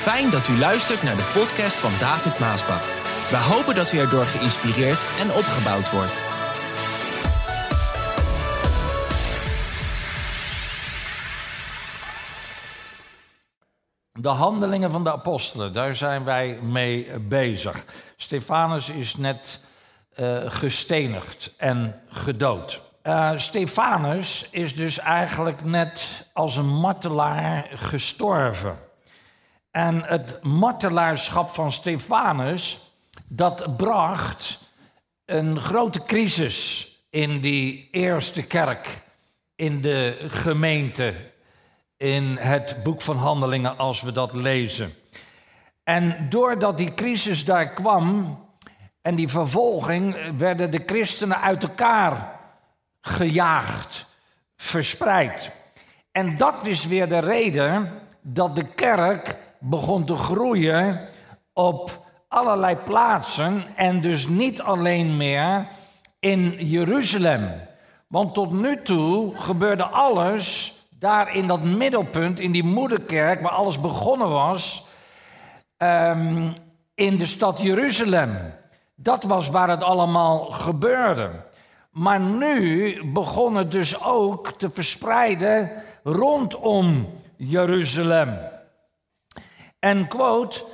Fijn dat u luistert naar de podcast van David Maasbach. We hopen dat u erdoor geïnspireerd en opgebouwd wordt. De handelingen van de apostelen, daar zijn wij mee bezig. Stefanus is net uh, gestenigd en gedood. Uh, Stefanus is dus eigenlijk net als een martelaar gestorven. En het martelaarschap van Stefanus, dat bracht een grote crisis in die eerste kerk, in de gemeente, in het boek van Handelingen als we dat lezen. En doordat die crisis daar kwam en die vervolging, werden de christenen uit elkaar gejaagd, verspreid. En dat is weer de reden dat de kerk begon te groeien op allerlei plaatsen en dus niet alleen meer in Jeruzalem. Want tot nu toe gebeurde alles daar in dat middelpunt, in die moederkerk waar alles begonnen was, um, in de stad Jeruzalem. Dat was waar het allemaal gebeurde. Maar nu begon het dus ook te verspreiden rondom Jeruzalem. En quote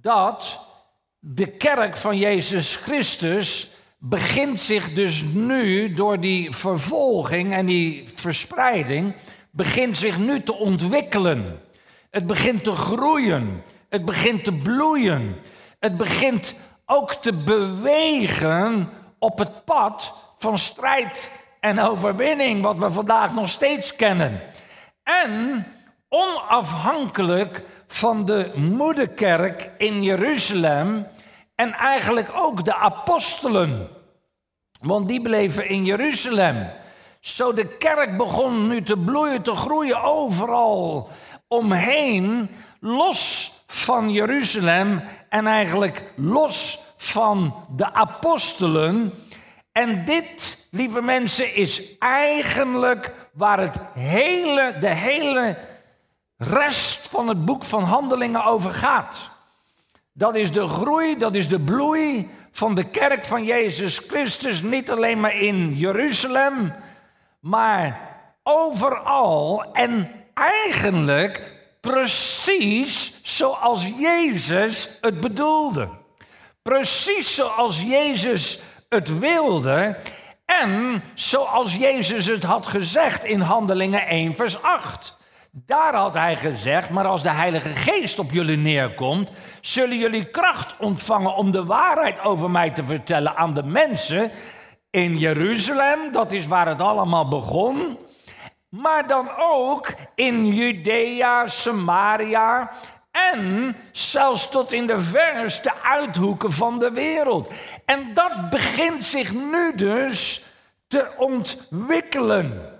dat de kerk van Jezus Christus begint zich dus nu door die vervolging en die verspreiding, begint zich nu te ontwikkelen. Het begint te groeien, het begint te bloeien, het begint ook te bewegen op het pad van strijd en overwinning, wat we vandaag nog steeds kennen. En onafhankelijk van de moederkerk in Jeruzalem en eigenlijk ook de apostelen, want die bleven in Jeruzalem. Zo de kerk begon nu te bloeien, te groeien overal omheen, los van Jeruzalem en eigenlijk los van de apostelen. En dit, lieve mensen, is eigenlijk waar het hele, de hele rest van het boek van Handelingen over gaat. Dat is de groei, dat is de bloei van de kerk van Jezus Christus, niet alleen maar in Jeruzalem, maar overal en eigenlijk precies zoals Jezus het bedoelde. Precies zoals Jezus het wilde en zoals Jezus het had gezegd in Handelingen 1, vers 8. Daar had hij gezegd, maar als de Heilige Geest op jullie neerkomt, zullen jullie kracht ontvangen om de waarheid over mij te vertellen aan de mensen in Jeruzalem, dat is waar het allemaal begon, maar dan ook in Judea, Samaria en zelfs tot in de verste uithoeken van de wereld. En dat begint zich nu dus te ontwikkelen.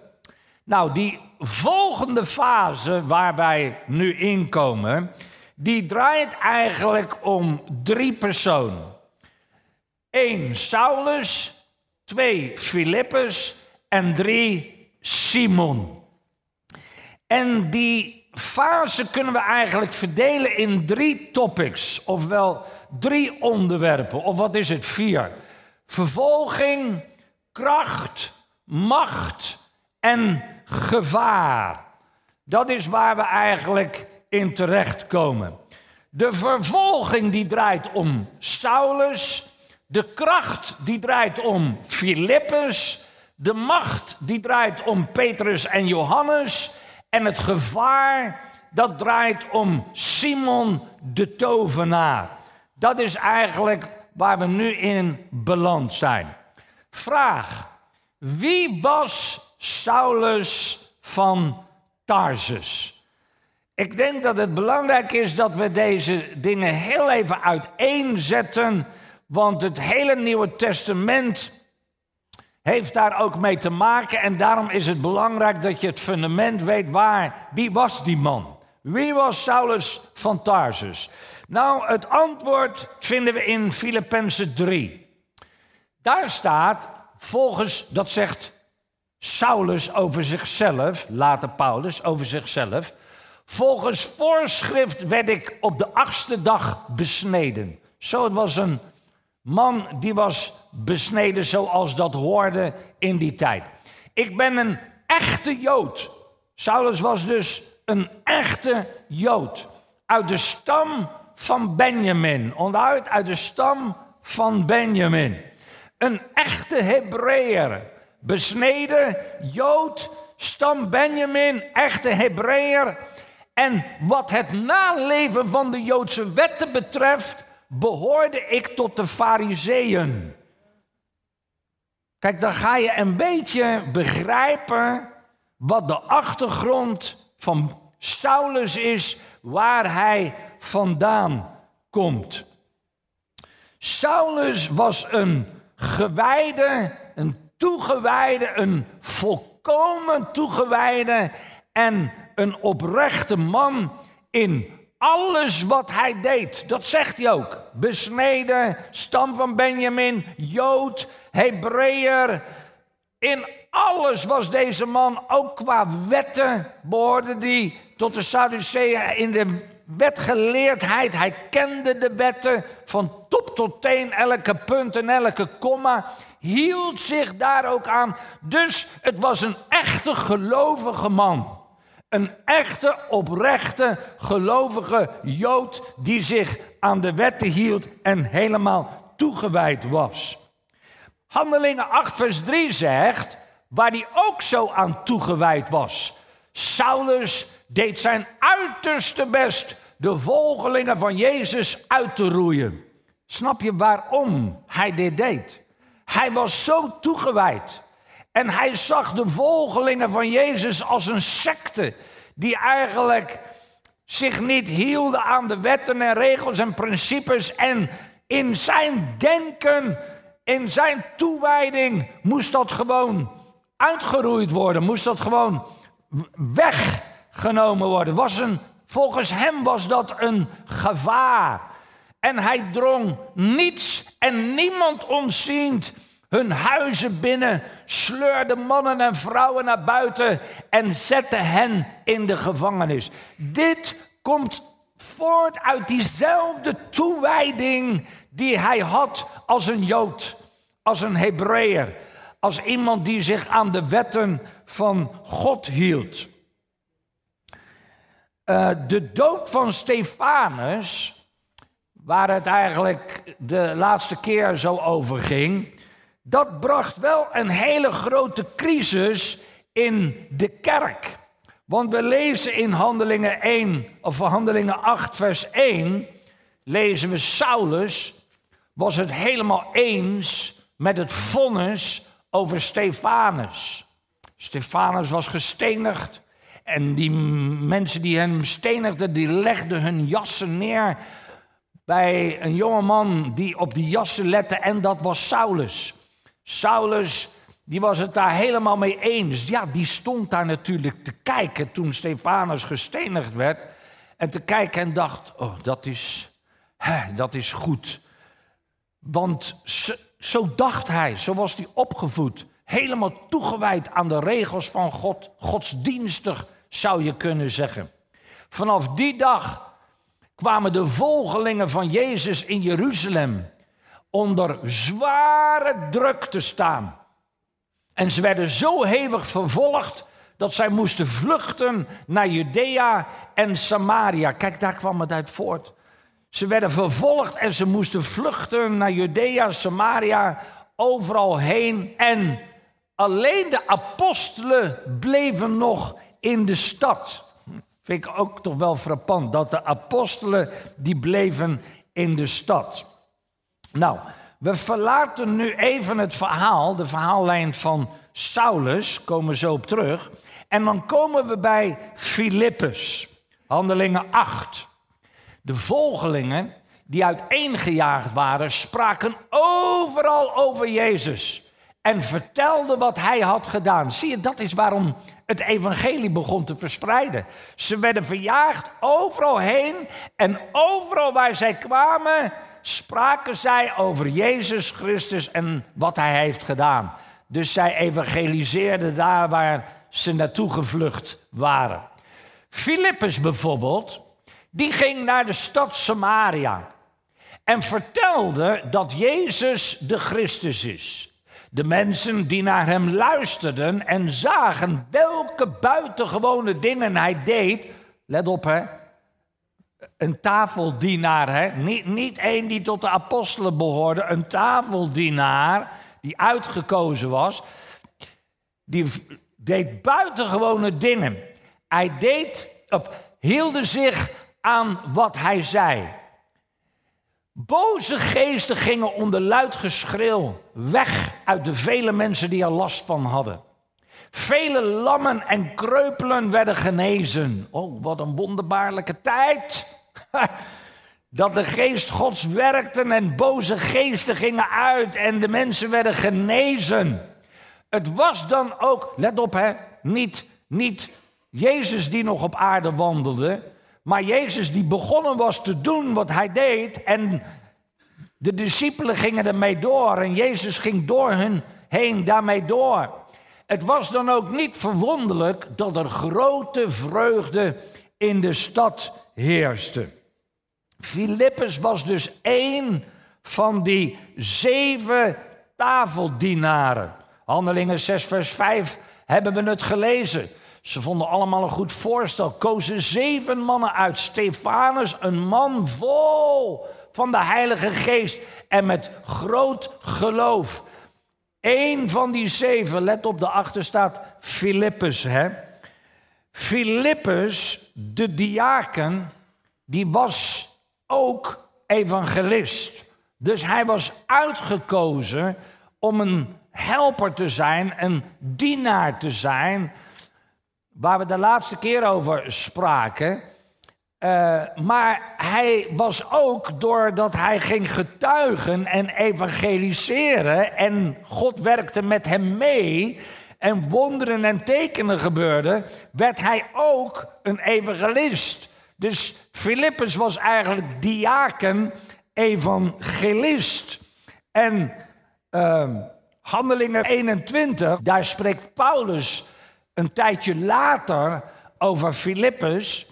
Nou, die volgende fase waar wij nu inkomen, die draait eigenlijk om drie personen. Eén Saulus, twee Filippus en drie Simon. En die fase kunnen we eigenlijk verdelen in drie topics, ofwel drie onderwerpen, of wat is het, vier. Vervolging, kracht, macht en gevaar. Dat is waar we eigenlijk in terechtkomen. De vervolging die draait om Saulus, de kracht die draait om Filippus, de macht die draait om Petrus en Johannes en het gevaar dat draait om Simon de tovenaar. Dat is eigenlijk waar we nu in beland zijn. Vraag: wie was Saulus van Tarsus? Ik denk dat het belangrijk is dat we deze dingen heel even uiteenzetten, want het hele Nieuwe Testament heeft daar ook mee te maken en daarom is het belangrijk dat je het fundament weet waar, wie was die man? Wie was Saulus van Tarsus? Nou, het antwoord vinden we in Filippenzen 3. Daar staat, volgens, dat zegt Saulus over zichzelf, later Paulus over zichzelf. Volgens voorschrift werd ik op de achtste dag besneden. Zo, het was een man die was besneden zoals dat hoorde in die tijd. Ik ben een echte Jood. Saulus was dus een echte Jood. Uit de stam van Benjamin. Onderuit uit de stam van Benjamin. Een echte Hebreeër. Besneden Jood, stam Benjamin, echte Hebreeër. En wat het naleven van de Joodse wetten betreft, behoorde ik tot de Fariseeën. Kijk, dan ga je een beetje begrijpen wat de achtergrond van Saulus is, waar hij vandaan komt. Saulus was een gewijde, een toegewijde, een volkomen toegewijde en een oprechte man in alles wat hij deed. Dat zegt hij ook. Besneden, stam van Benjamin, Jood, Hebreeër. In alles was deze man, ook qua wetten, behoorde die tot de Sadduceeën in de wetgeleerdheid. Hij kende de wetten van top tot teen, elke punt en elke komma. Hield zich daar ook aan. Dus het was een echte gelovige man. Een echte, oprechte, gelovige Jood die zich aan de wetten hield en helemaal toegewijd was. Handelingen 8, vers 3 zegt, waar hij ook zo aan toegewijd was. Saulus deed zijn uiterste best de volgelingen van Jezus uit te roeien. Snap je waarom hij dit deed? Hij was zo toegewijd. En hij zag de volgelingen van Jezus als een secte die eigenlijk zich niet hielden aan de wetten en regels en principes. En in zijn denken, in zijn toewijding, moest dat gewoon uitgeroeid worden, moest dat gewoon weggenomen worden. Was een, volgens hem was dat een gevaar. En hij drong niets en niemand onziend hun huizen binnen, sleurde mannen en vrouwen naar buiten en zette hen in de gevangenis. Dit komt voort uit diezelfde toewijding die hij had als een Jood, als een Hebreeër, als iemand die zich aan de wetten van God hield. Uh, de dood van Stefanus, waar het eigenlijk de laatste keer zo over ging, dat bracht wel een hele grote crisis in de kerk. Want we lezen in Handelingen 1 of Handelingen 8 vers 1 lezen we Saulus was het helemaal eens met het vonnis over Stefanus. Stefanus was gestenigd en die mensen die hem stenigden, die legden hun jassen neer bij een jonge man die op die jassen lette en dat was Saulus. Saulus, die was het daar helemaal mee eens. Ja, die stond daar natuurlijk te kijken toen Stefanus gestenigd werd. En te kijken en dacht, oh, dat is, hè, dat is goed. Want zo, zo dacht hij, zo was hij opgevoed. Helemaal toegewijd aan de regels van God. Godsdienstig zou je kunnen zeggen. Vanaf die dag kwamen de volgelingen van Jezus in Jeruzalem onder zware druk te staan. En ze werden zo hevig vervolgd dat zij moesten vluchten naar Judea en Samaria. Kijk, daar kwam het uit voort. Ze werden vervolgd en ze moesten vluchten naar Judea, Samaria, overal heen. En alleen de apostelen bleven nog in de stad. Vind ik ook toch wel frappant dat de apostelen die bleven in de stad. Nou, we verlaten nu even het verhaal, de verhaallijn van Saulus, komen zo op terug. En dan komen we bij Filippus, handelingen 8. De volgelingen die uiteengejaagd waren, spraken overal over Jezus en vertelden wat hij had gedaan. Zie je, dat is waarom het evangelie begon te verspreiden. Ze werden verjaagd overal heen en overal waar zij kwamen, spraken zij over Jezus Christus en wat hij heeft gedaan. Dus zij evangeliseerden daar waar ze naartoe gevlucht waren. Filippus bijvoorbeeld, die ging naar de stad Samaria en vertelde dat Jezus de Christus is. De mensen die naar hem luisterden en zagen welke buitengewone dingen hij deed. Let op, hè. Een tafeldienaar, hè. Niet, niet één die tot de apostelen behoorde. Een tafeldienaar die uitgekozen was. Die deed buitengewone dingen. Hij deed, of hielde zich aan wat hij zei. Boze geesten gingen onder luid geschreeuw weg uit de vele mensen die er last van hadden. Vele lammen en kreupelen werden genezen. Oh, wat een wonderbaarlijke tijd. Dat de geest Gods werkte en boze geesten gingen uit en de mensen werden genezen. Het was dan ook, let op hè, niet, niet Jezus die nog op aarde wandelde, maar Jezus die begonnen was te doen wat hij deed en de discipelen gingen ermee door en Jezus ging door hun heen daarmee door. Het was dan ook niet verwonderlijk dat er grote vreugde in de stad heerste. Filippus was dus één van die zeven tafeldienaren. Handelingen 6, vers 5 hebben we het gelezen. Ze vonden allemaal een goed voorstel. Kozen zeven mannen uit. Stefanus, een man vol van de Heilige Geest en met groot geloof. Eén van die zeven, let op de achter staat Filippus. Filippus, de diaken, die was ook evangelist. Dus hij was uitgekozen om een helper te zijn, een dienaar te zijn, waar we de laatste keer over spraken. Uh, maar hij was ook doordat hij ging getuigen en evangeliseren en God werkte met hem mee en wonderen en tekenen gebeurden, werd hij ook een evangelist. Dus Filippus was eigenlijk diaken, evangelist. En uh, Handelingen 21, daar spreekt Paulus een tijdje later over Filippus.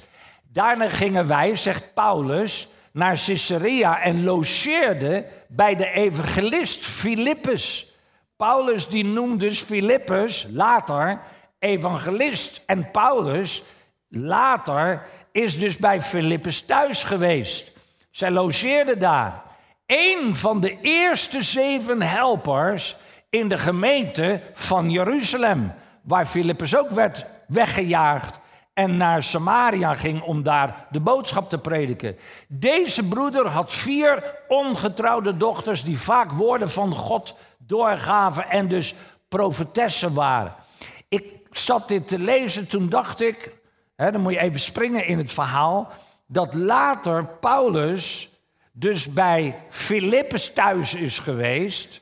Daarna gingen wij, zegt Paulus, naar Caesarea en logeerden bij de evangelist Filippus. Paulus die noemde dus Filippus later evangelist. En Paulus later is dus bij Filippus thuis geweest. Zij logeerden daar. Een van de eerste zeven helpers in de gemeente van Jeruzalem, waar Filippus ook werd weggejaagd en naar Samaria ging om daar de boodschap te prediken. Deze broeder had vier ongetrouwde dochters die vaak woorden van God doorgaven en dus profetessen waren. Ik zat dit te lezen, toen dacht ik, hè, dan moet je even springen in het verhaal, dat later Paulus dus bij Filippus thuis is geweest.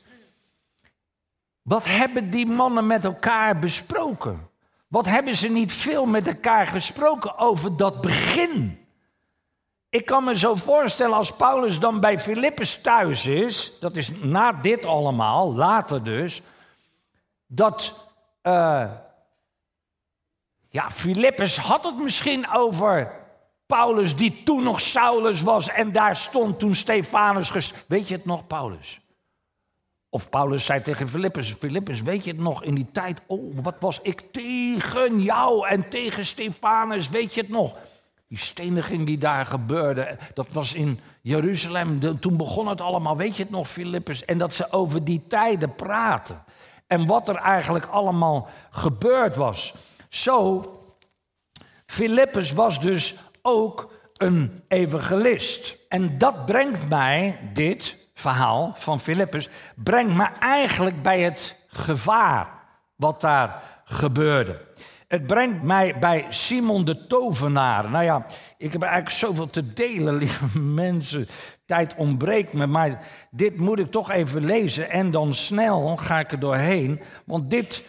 Wat hebben die mannen met elkaar besproken? Wat hebben ze niet veel met elkaar gesproken over dat begin? Ik kan me zo voorstellen als Paulus dan bij Filippus thuis is, dat is na dit allemaal, later dus, dat uh, ja, Filippus had het misschien over Paulus die toen nog Saulus was en daar stond toen Stefanus. Weet je het nog, Paulus? Of Paulus zei tegen Filippus, Filippus, weet je het nog in die tijd? Oh, wat was ik tegen jou en tegen Stefanus, weet je het nog? Die steniging die daar gebeurde, dat was in Jeruzalem. toen begon het allemaal, weet je het nog, Filippus? En dat ze over die tijden praten. En wat er eigenlijk allemaal gebeurd was. Zo, Filippus was dus ook een evangelist. En dat brengt mij dit, verhaal van Filippus brengt me eigenlijk bij het gevaar wat daar gebeurde. Het brengt mij bij Simon de Tovenaar. Nou ja, ik heb eigenlijk zoveel te delen, lieve mensen. Tijd ontbreekt me, maar dit moet ik toch even lezen. En dan snel ga ik er doorheen. Want dit,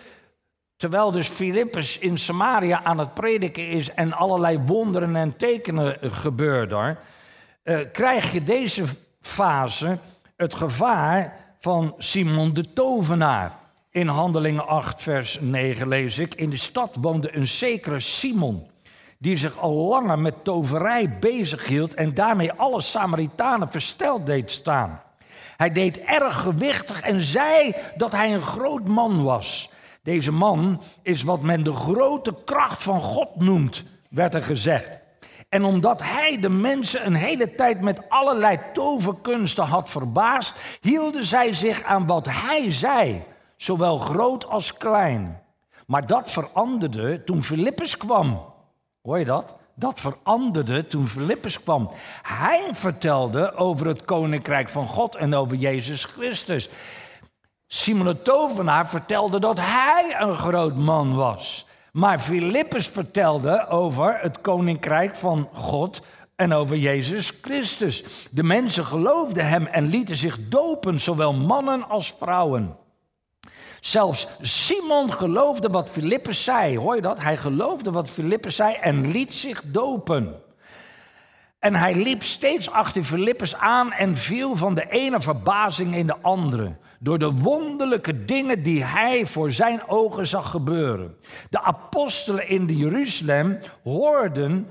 terwijl dus Filippus in Samaria aan het prediken is... en allerlei wonderen en tekenen gebeuren... Uh, krijg je deze fase het gevaar van Simon de Tovenaar. In Handelingen 8, vers 9 lees ik: In de stad woonde een zekere Simon, die zich al langer met toverij bezighield en daarmee alle Samaritanen versteld deed staan. Hij deed erg gewichtig en zei dat hij een groot man was. Deze man is wat men de grote kracht van God noemt, werd er gezegd. En omdat hij de mensen een hele tijd met allerlei toverkunsten had verbaasd, hielden zij zich aan wat hij zei, zowel groot als klein. Maar dat veranderde toen Filippus kwam. Hoor je dat? Dat veranderde toen Filippus kwam. Hij vertelde over het koninkrijk van God en over Jezus Christus. Simon de tovenaar vertelde dat hij een groot man was. Maar Filippus vertelde over het koninkrijk van God en over Jezus Christus. De mensen geloofden hem en lieten zich dopen, zowel mannen als vrouwen. Zelfs Simon geloofde wat Filippus zei. Hoor je dat? Hij geloofde wat Filippus zei en liet zich dopen. En hij liep steeds achter Filippus aan en viel van de ene verbazing in de andere. Door de wonderlijke dingen die hij voor zijn ogen zag gebeuren. De apostelen in Jeruzalem hoorden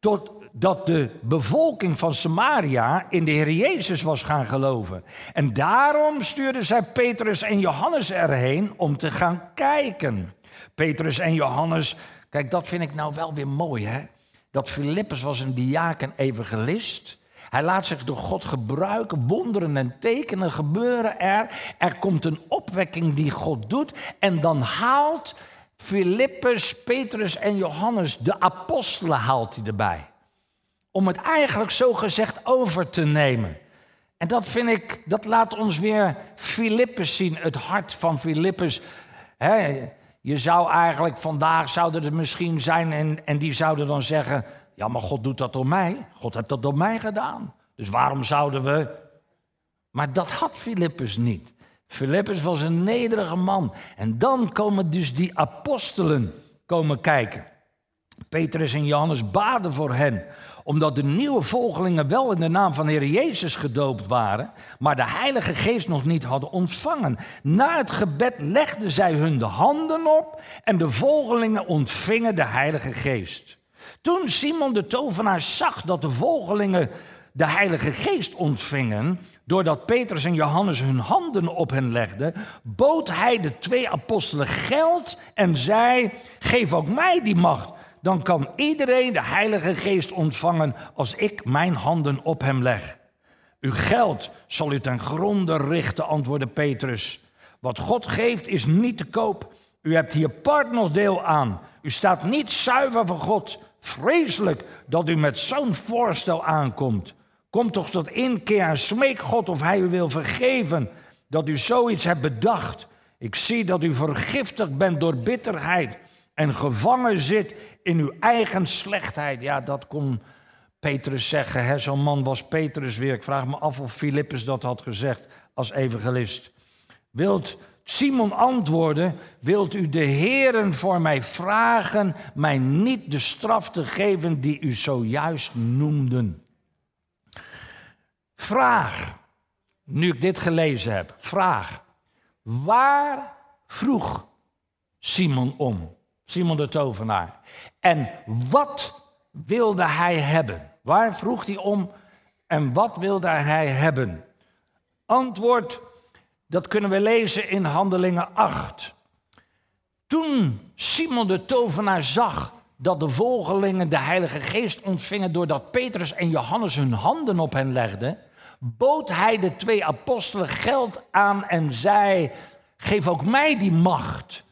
tot dat de bevolking van Samaria in de Heer Jezus was gaan geloven. En daarom stuurden zij Petrus en Johannes erheen om te gaan kijken. Petrus en Johannes, kijk, dat vind ik nou wel weer mooi, hè? Dat Filippus was een diaken evangelist. Hij laat zich door God gebruiken. Wonderen en tekenen gebeuren er. Er komt een opwekking die God doet. En dan haalt Filippus, Petrus en Johannes, de apostelen haalt hij erbij om het eigenlijk zo gezegd over te nemen. En dat vind ik, dat laat ons weer Filippus zien, het hart van Filippus. je zou eigenlijk, vandaag zouden er misschien zijn en, en die zouden dan zeggen, ja maar God doet dat door mij, God heeft dat door mij gedaan. Dus waarom zouden we... Maar dat had Filippus niet. Filippus was een nederige man. En dan komen dus die apostelen komen kijken. Petrus en Johannes baden voor hen omdat de nieuwe volgelingen wel in de naam van Heer Jezus gedoopt waren, maar de Heilige Geest nog niet hadden ontvangen. Na het gebed legden zij hun de handen op en de volgelingen ontvingen de Heilige Geest. Toen Simon de tovenaar zag dat de volgelingen de Heilige Geest ontvingen, doordat Petrus en Johannes hun handen op hen legden, bood hij de twee apostelen geld en zei: Geef ook mij die macht dan kan iedereen de Heilige Geest ontvangen als ik mijn handen op hem leg. Uw geld zal u ten gronde richten, antwoordde Petrus. Wat God geeft is niet te koop. U hebt hier part nog deel aan. U staat niet zuiver voor God. Vreselijk dat u met zo'n voorstel aankomt. Kom toch tot inkeer en smeek God of hij u wil vergeven dat u zoiets hebt bedacht. Ik zie dat u vergiftigd bent door bitterheid en gevangen zit in uw eigen slechtheid. Ja, dat kon Petrus zeggen. Zo'n man was Petrus weer. Ik vraag me af of Filippus dat had gezegd als evangelist. Wilt Simon antwoorden, wilt u de Heren voor mij vragen mij niet de straf te geven die u zojuist noemden? Vraag, nu ik dit gelezen heb, vraag, waar vroeg Simon om? Simon de Tovenaar. En wat wilde hij hebben? Waar vroeg hij om en wat wilde hij hebben? Antwoord, dat kunnen we lezen in Handelingen 8. Toen Simon de Tovenaar zag dat de volgelingen de Heilige Geest ontvingen doordat Petrus en Johannes hun handen op hen legden, bood hij de twee apostelen geld aan en zei: Geef ook mij die macht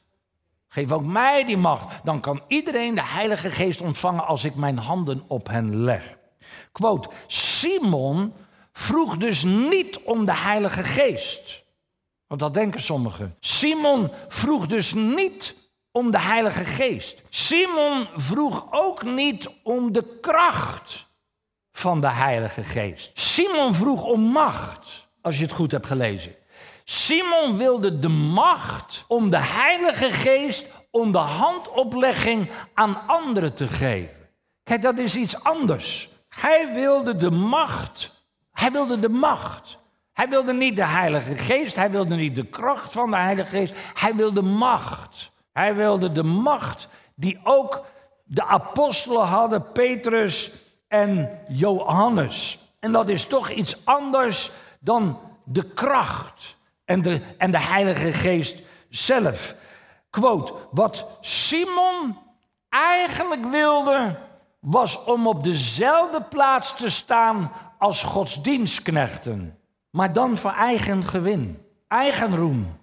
Geef ook mij die macht. Dan kan iedereen de Heilige Geest ontvangen als ik mijn handen op hen leg. Quote, Simon vroeg dus niet om de Heilige Geest. Want dat denken sommigen. Simon vroeg dus niet om de Heilige Geest. Simon vroeg ook niet om de kracht van de Heilige Geest. Simon vroeg om macht, als je het goed hebt gelezen. Simon wilde de macht om de Heilige Geest onder handoplegging aan anderen te geven. Kijk, dat is iets anders. Hij wilde de macht. Hij wilde de macht. Hij wilde niet de Heilige Geest. Hij wilde niet de kracht van de Heilige Geest. Hij wilde macht. Hij wilde de macht die ook de apostelen hadden, Petrus en Johannes. En dat is toch iets anders dan de kracht en de, en de Heilige Geest zelf. Quote, wat Simon eigenlijk wilde, was om op dezelfde plaats te staan als godsdienstknechten. Maar dan voor eigen gewin, eigen roem,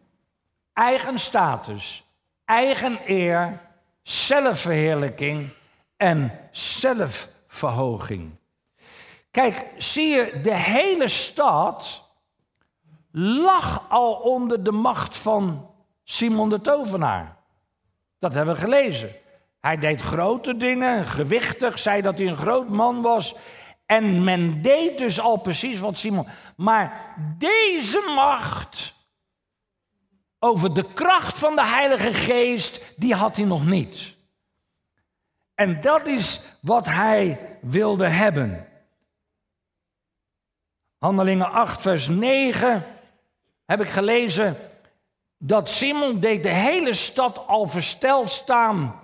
eigen status, eigen eer, zelfverheerlijking en zelfverhoging. Kijk, zie je, de hele stad lag al onder de macht van Simon de Tovenaar. Dat hebben we gelezen. Hij deed grote dingen, gewichtig, zei dat hij een groot man was. En men deed dus al precies wat Simon. Maar deze macht over de kracht van de Heilige Geest, die had hij nog niet. En dat is wat hij wilde hebben. Handelingen 8, vers 9 heb ik gelezen dat Simon deed de hele stad al versteld staan.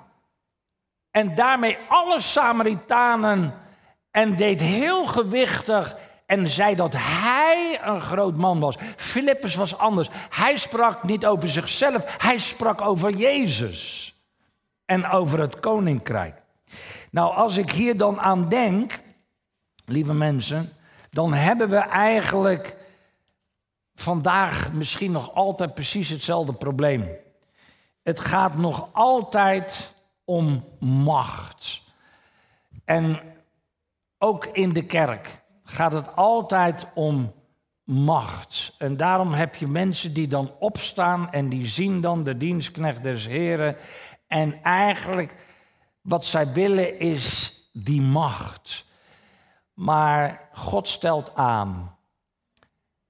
En daarmee alle Samaritanen en deed heel gewichtig en zei dat hij een groot man was. Filippus was anders. Hij sprak niet over zichzelf, hij sprak over Jezus en over het koninkrijk. Nou, als ik hier dan aan denk, lieve mensen, dan hebben we eigenlijk vandaag misschien nog altijd precies hetzelfde probleem. Het gaat nog altijd om macht. En ook in de kerk gaat het altijd om macht. En daarom heb je mensen die dan opstaan en die zien dan de dienstknecht des Heren. En eigenlijk wat zij willen is die macht. Maar God stelt aan.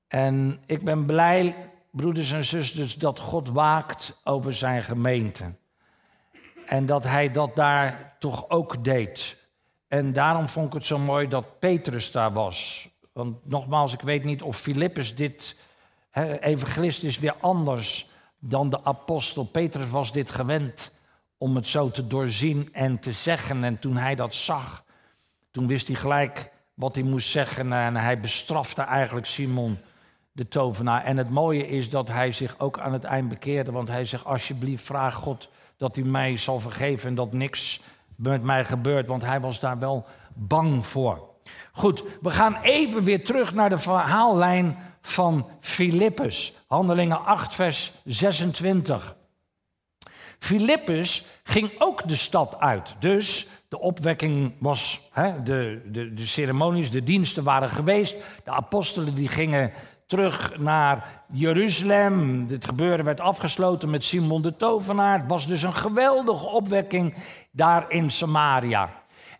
En ik ben blij, broeders en zusters, dat God waakt over zijn gemeente. En dat hij dat daar toch ook deed. En daarom vond ik het zo mooi dat Petrus daar was. Want nogmaals, ik weet niet of Filippus dit. evangelist is weer anders dan de apostel. Petrus was dit gewend om het zo te doorzien en te zeggen. En toen hij dat zag, toen wist hij gelijk wat hij moest zeggen. En hij bestrafte eigenlijk Simon de tovenaar. En het mooie is dat hij zich ook aan het eind bekeerde. Want hij zegt, alsjeblieft vraag God dat hij mij zal vergeven en dat niks met mij gebeurt. Want hij was daar wel bang voor. Goed, we gaan even weer terug naar de verhaallijn van Filippus. Handelingen 8, vers 26. Filippus ging ook de stad uit. Dus de opwekking was, hè, de, de, de ceremonies, de diensten waren geweest. De apostelen die gingen terug naar Jeruzalem. Dit gebeuren werd afgesloten met Simon de Tovenaar. Het was dus een geweldige opwekking daar in Samaria.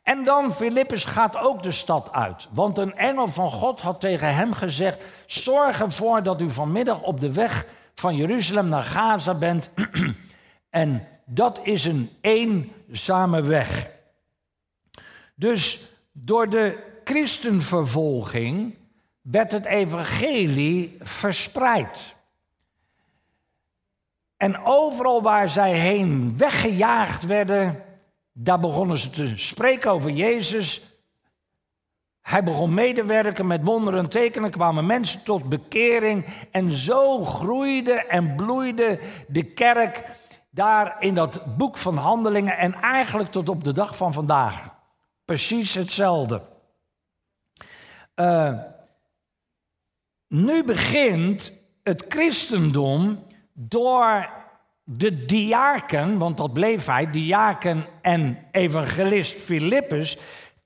En dan, Filippus gaat ook de stad uit. Want een engel van God had tegen hem gezegd: Zorg ervoor dat u vanmiddag op de weg van Jeruzalem naar Gaza bent. en dat is een eenzame weg. Dus door de christenvervolging werd het evangelie verspreid. En overal waar zij heen weggejaagd werden, daar begonnen ze te spreken over Jezus. Hij begon medewerken met wonderen en tekenen, kwamen mensen tot bekering. En zo groeide en bloeide de kerk daar in dat boek van handelingen en eigenlijk tot op de dag van vandaag. Precies hetzelfde. Uh, nu begint het christendom door de diaken, want dat bleef hij, diaken en evangelist Filippus,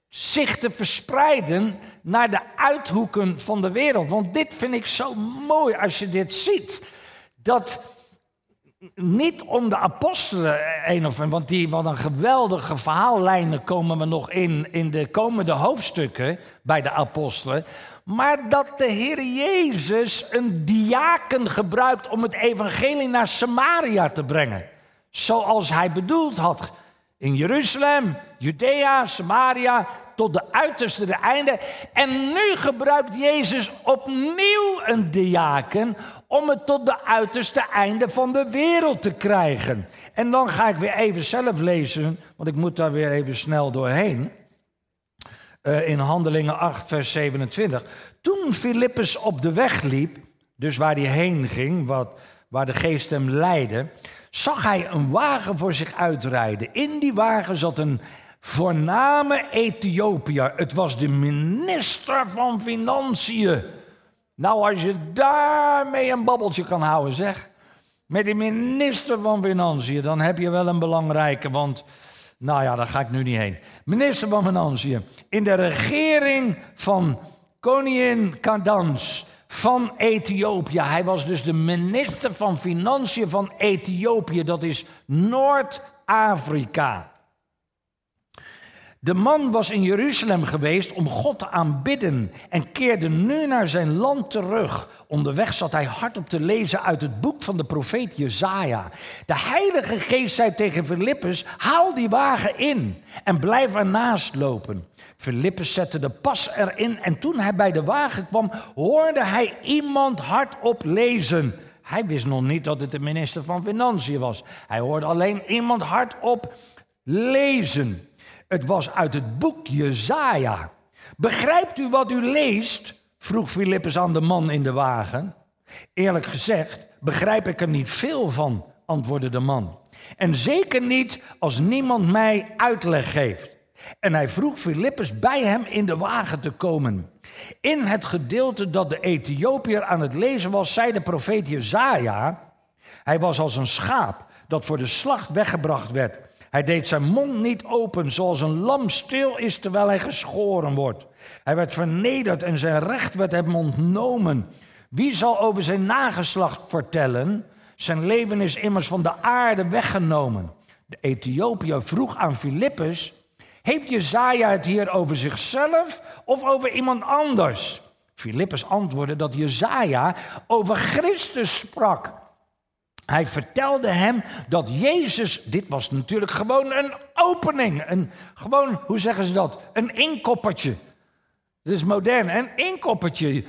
zich te verspreiden naar de uithoeken van de wereld. Want dit vind ik zo mooi als je dit ziet. Dat niet om de apostelen een of een, want die wat een geweldige verhaallijnen komen we nog in in de komende hoofdstukken bij de apostelen. Maar dat de Heer Jezus een diaken gebruikt om het evangelie naar Samaria te brengen. Zoals hij bedoeld had. In Jeruzalem, Judea, Samaria, tot de uiterste de einde. En nu gebruikt Jezus opnieuw een diaken om het tot de uiterste einde van de wereld te krijgen. En dan ga ik weer even zelf lezen, want ik moet daar weer even snel doorheen. Uh, in Handelingen 8, vers 27. Toen Filippus op de weg liep, dus waar hij heen ging, wat, waar de geest hem leidde, zag hij een wagen voor zich uitrijden. In die wagen zat een voorname Ethiopiër. Het was de minister van Financiën. Nou, als je daarmee een babbeltje kan houden, zeg. Met de minister van Financiën, dan heb je wel een belangrijke, want. Nou ja, daar ga ik nu niet heen. Minister van Financiën. In de regering van koningin Kadans van Ethiopië. Hij was dus de minister van Financiën van Ethiopië. Dat is Noord-Afrika. De man was in Jeruzalem geweest om God te aanbidden en keerde nu naar zijn land terug. Onderweg zat hij hardop te lezen uit het boek van de profeet Jezaja. De Heilige Geest zei tegen Filippus: haal die wagen in en blijf ernaast lopen. Filippus zette de pas erin en toen hij bij de wagen kwam, hoorde hij iemand hardop lezen. Hij wist nog niet dat het de minister van Financiën was. Hij hoorde alleen iemand hardop lezen. Het was uit het boek Jezaja. Begrijpt u wat u leest? vroeg Filippus aan de man in de wagen. Eerlijk gezegd begrijp ik er niet veel van, antwoordde de man. En zeker niet als niemand mij uitleg geeft. En hij vroeg Filippus bij hem in de wagen te komen. In het gedeelte dat de Ethiopiër aan het lezen was, zei de profeet Jezaja: Hij was als een schaap dat voor de slacht weggebracht werd. Hij deed zijn mond niet open, zoals een lam stil is terwijl hij geschoren wordt. Hij werd vernederd en zijn recht werd hem ontnomen. Wie zal over zijn nageslacht vertellen? Zijn leven is immers van de aarde weggenomen. De Ethiopiër vroeg aan Filippus: Heeft Jezaja het hier over zichzelf of over iemand anders? Filippus antwoordde dat Jezaja over Christus sprak. Hij vertelde hem dat Jezus, dit was natuurlijk gewoon een opening, een, gewoon, hoe zeggen ze dat, een inkoppertje. Dat is modern, een inkoppertje.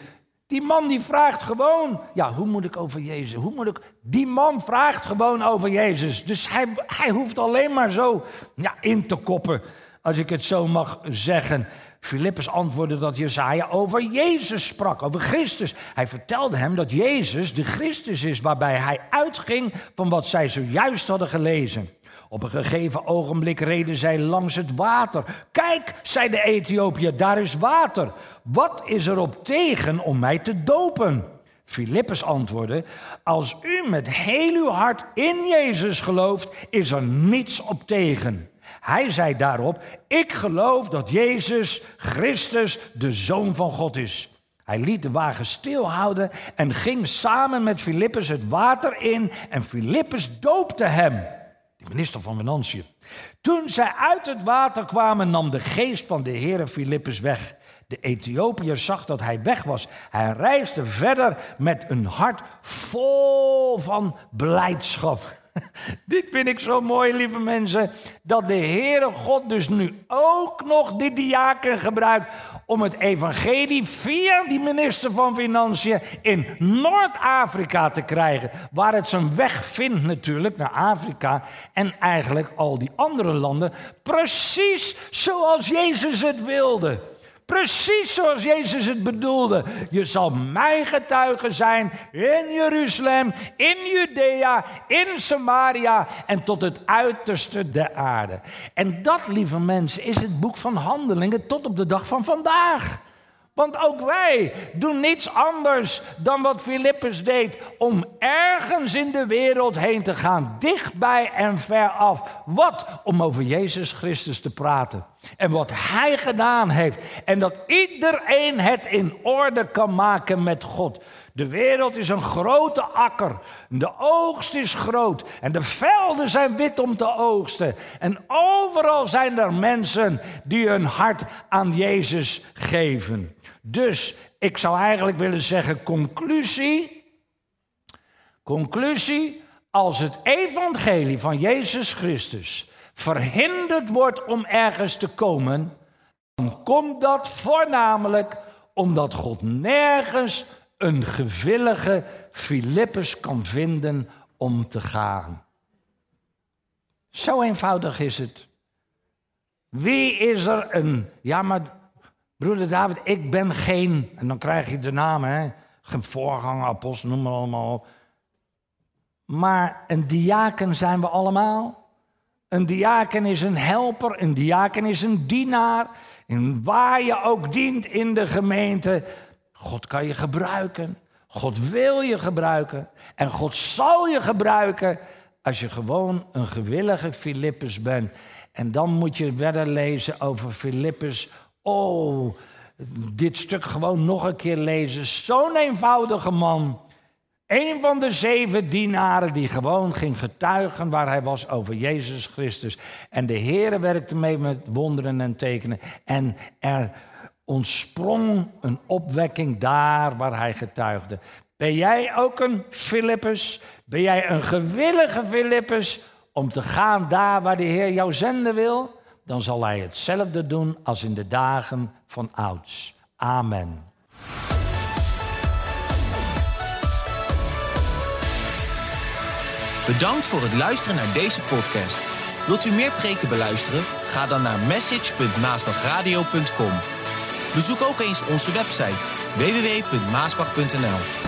Die man die vraagt gewoon, ja, hoe moet ik over Jezus? Hoe moet ik? Die man vraagt gewoon over Jezus. Dus hij, hij hoeft alleen maar zo ja, in te koppen, als ik het zo mag zeggen. Filippus antwoordde dat Jezaja over Jezus sprak, over Christus. Hij vertelde hem dat Jezus de Christus is, waarbij hij uitging van wat zij zojuist hadden gelezen. Op een gegeven ogenblik reden zij langs het water. Kijk, zei de Ethiopiër, daar is water. Wat is er op tegen om mij te dopen? Filippus antwoordde: Als u met heel uw hart in Jezus gelooft, is er niets op tegen. Hij zei daarop: Ik geloof dat Jezus Christus de Zoon van God is. Hij liet de wagen stilhouden en ging samen met Filippus het water in en Filippus doopte hem, de minister van Financiën. Toen zij uit het water kwamen, nam de geest van de Heere Filippus weg. De Ethiopiër zag dat hij weg was. Hij reisde verder met een hart vol van blijdschap. Dit vind ik zo mooi, lieve mensen, dat de Heere God dus nu ook nog die diaken gebruikt om het evangelie via die minister van Financiën in Noord-Afrika te krijgen. Waar het zijn weg vindt natuurlijk naar Afrika en eigenlijk al die andere landen, precies zoals Jezus het wilde. Precies zoals Jezus het bedoelde. Je zal mijn getuige zijn in Jeruzalem, in Judea, in Samaria en tot het uiterste der aarde. En dat, lieve mensen, is het boek van Handelingen tot op de dag van vandaag. Want ook wij doen niets anders dan wat Filippus deed om ergens in de wereld heen te gaan, dichtbij en ver af. Wat? Om over Jezus Christus te praten. En wat Hij gedaan heeft. En dat iedereen het in orde kan maken met God. De wereld is een grote akker. De oogst is groot. En de velden zijn wit om te oogsten. En overal zijn er mensen die hun hart aan Jezus geven. Dus ik zou eigenlijk willen zeggen: conclusie. Conclusie. Als het evangelie van Jezus Christus verhinderd wordt om ergens te komen, dan komt dat voornamelijk omdat God nergens een gewillige Filippus kan vinden om te gaan. Zo eenvoudig is het. Wie is er een. Ja, maar broeder David, ik ben geen. En dan krijg je de naam, hè? Geen voorganger, apostel, noem maar allemaal. Maar een diaken zijn we allemaal. Een diaken is een helper, een diaken is een dienaar. En waar je ook dient in de gemeente, God kan je gebruiken. God wil je gebruiken. En God zal je gebruiken als je gewoon een gewillige Filippus bent. En dan moet je verder lezen over Filippus. Oh, dit stuk gewoon nog een keer lezen. Zo'n eenvoudige man. Een van de zeven dienaren die gewoon ging getuigen waar hij was over Jezus Christus. En de Heere werkte mee met wonderen en tekenen. En er ontsprong een opwekking daar waar hij getuigde. Ben jij ook een Filippus? Ben jij een gewillige Filippus om te gaan daar waar de Heer jou zenden wil? Dan zal hij hetzelfde doen als in de dagen van ouds. Amen. Bedankt voor het luisteren naar deze podcast. Wilt u meer preken beluisteren? Ga dan naar message.maasbachradio.com. Bezoek ook eens onze website www.maasbach.nl.